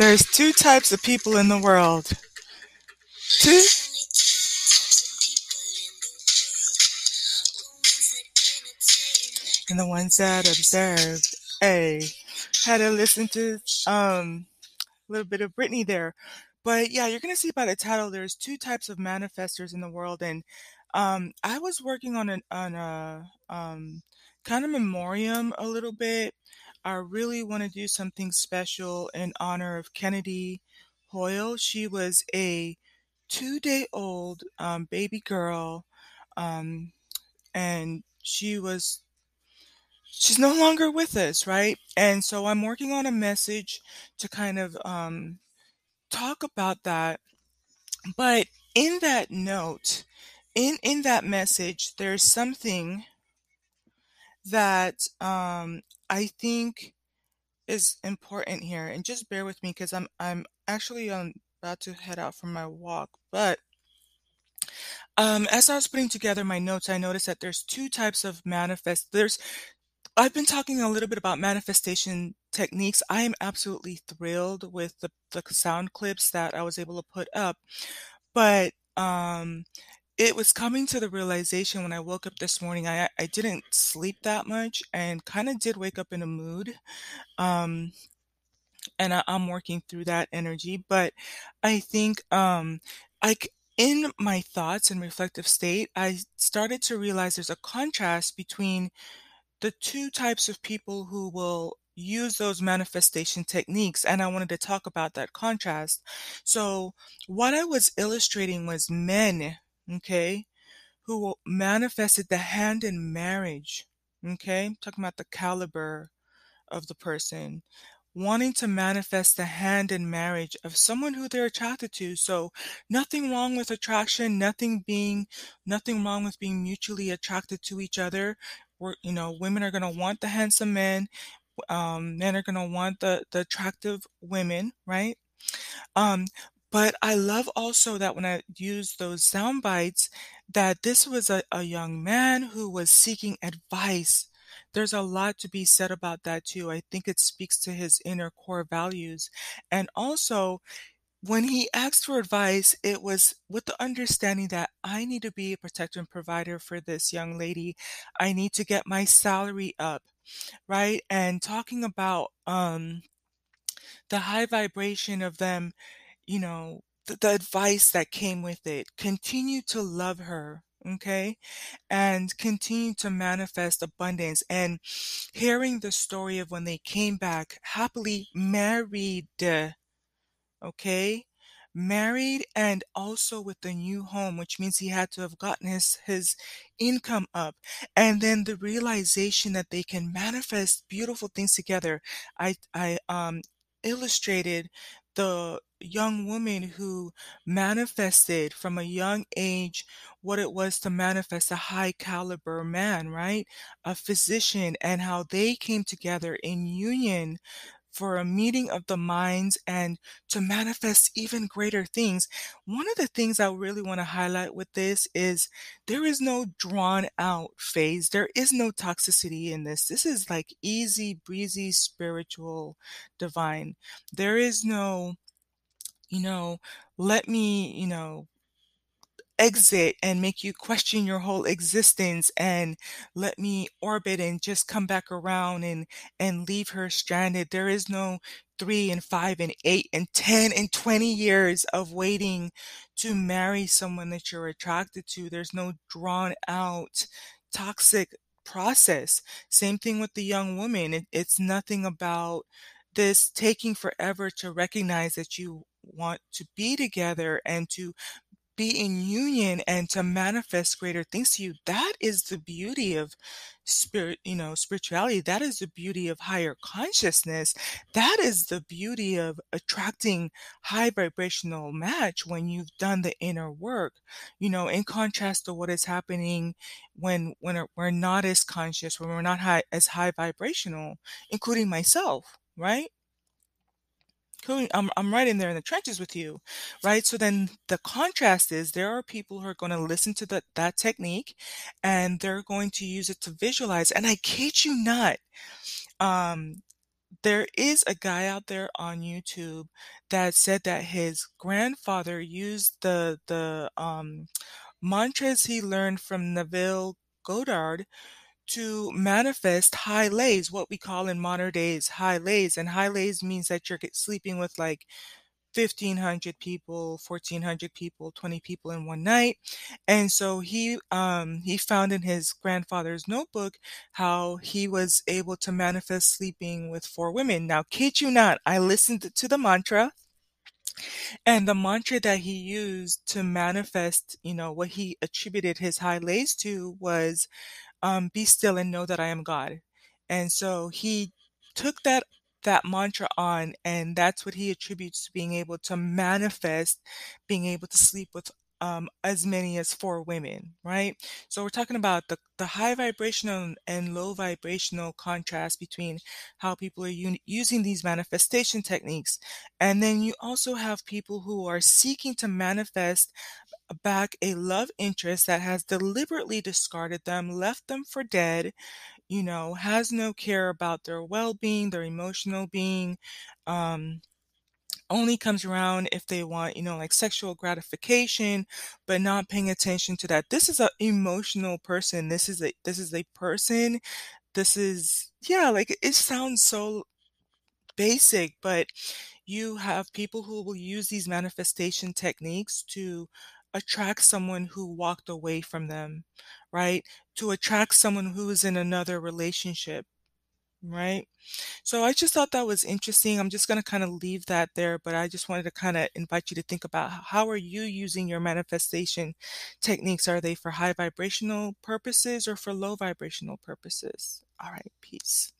There's two types of people in the world. Two. And the ones that observe. A. Had to listen to um a little bit of Britney there. But yeah, you're gonna see by the title there's two types of manifestors in the world and um I was working on an on a um kind of memoriam a little bit I really want to do something special in honor of Kennedy Hoyle. She was a two day old um, baby girl, um, and she was. She's no longer with us, right? And so I'm working on a message to kind of um, talk about that. But in that note, in in that message, there's something that um, I think is important here. And just bear with me because I'm I'm actually um, about to head out for my walk. But um, as I was putting together my notes, I noticed that there's two types of manifest. There's I've been talking a little bit about manifestation techniques. I am absolutely thrilled with the, the sound clips that I was able to put up. But um, it was coming to the realization when I woke up this morning, I, I didn't sleep that much and kind of did wake up in a mood. Um, and I, I'm working through that energy, but I think, um, I, in my thoughts and reflective state, I started to realize there's a contrast between the two types of people who will use those manifestation techniques and I wanted to talk about that contrast. So what I was illustrating was men okay, who manifested the hand in marriage, okay, talking about the caliber of the person, wanting to manifest the hand in marriage of someone who they're attracted to. So nothing wrong with attraction, nothing being, nothing wrong with being mutually attracted to each other. We're, you know, women are going to want the handsome men. Um, men are going to want the, the attractive women, right? Um, but I love also that when I use those sound bites, that this was a, a young man who was seeking advice. There's a lot to be said about that too. I think it speaks to his inner core values. And also, when he asked for advice, it was with the understanding that I need to be a protector and provider for this young lady. I need to get my salary up, right? And talking about um, the high vibration of them you know, the, the advice that came with it. Continue to love her. Okay. And continue to manifest abundance and hearing the story of when they came back happily married. Okay married and also with a new home, which means he had to have gotten his, his income up. And then the realization that they can manifest beautiful things together. I, I, um, illustrated the young woman who manifested from a young age what it was to manifest a high caliber man, right? A physician, and how they came together in union for a meeting of the minds and to manifest even greater things. One of the things I really want to highlight with this is there is no drawn out phase. There is no toxicity in this. This is like easy breezy spiritual divine. There is no you know, let me, you know, exit and make you question your whole existence and let me orbit and just come back around and and leave her stranded. There is no 3 and 5 and 8 and 10 and 20 years of waiting to marry someone that you're attracted to. There's no drawn out toxic process. Same thing with the young woman. It, it's nothing about this taking forever to recognize that you want to be together and to be in union and to manifest greater things to you. That is the beauty of spirit you know spirituality. That is the beauty of higher consciousness. That is the beauty of attracting high vibrational match when you've done the inner work. You know in contrast to what is happening when when we're not as conscious when we're not high, as high vibrational including myself right I'm, I'm right in there in the trenches with you, right? So then the contrast is there are people who are going to listen to the, that technique and they're going to use it to visualize. And I kid you not, um, there is a guy out there on YouTube that said that his grandfather used the the, um, mantras he learned from Neville Goddard to manifest high lays, what we call in modern days high lays, and high lays means that you're sleeping with, like, 1,500 people, 1,400 people, 20 people in one night, and so he, um, he found in his grandfather's notebook how he was able to manifest sleeping with 4 women. Now, kid you not, I listened to the mantra and the mantra that he used to manifest, you know, what he attributed his high lays to was, um, "Be still and know that I am God." And so he took that that mantra on, and that's what he attributes to being able to manifest being able to sleep with, um, as many as 4 women, right? So we're talking about the the high vibrational and low vibrational contrast between how people are uni using these manifestation techniques, and then you also have people who are seeking to manifest back a love interest that has deliberately discarded them, left them for dead, you know, has no care about their well-being, their emotional being, um, only comes around if they want, you know, like, sexual gratification, but not paying attention to that. This is a emotional person. This is a this is a person. This is yeah, like, it sounds so basic, but you have people who will use these manifestation techniques to attract someone who walked away from them, right? To attract someone who is in another relationship, right? So I just thought that was interesting. I'm just gonna kinda leave that there, but I just wanted to kinda invite you to think about how are you using your manifestation techniques? Are they for high vibrational purposes or for low vibrational purposes? Alright, peace.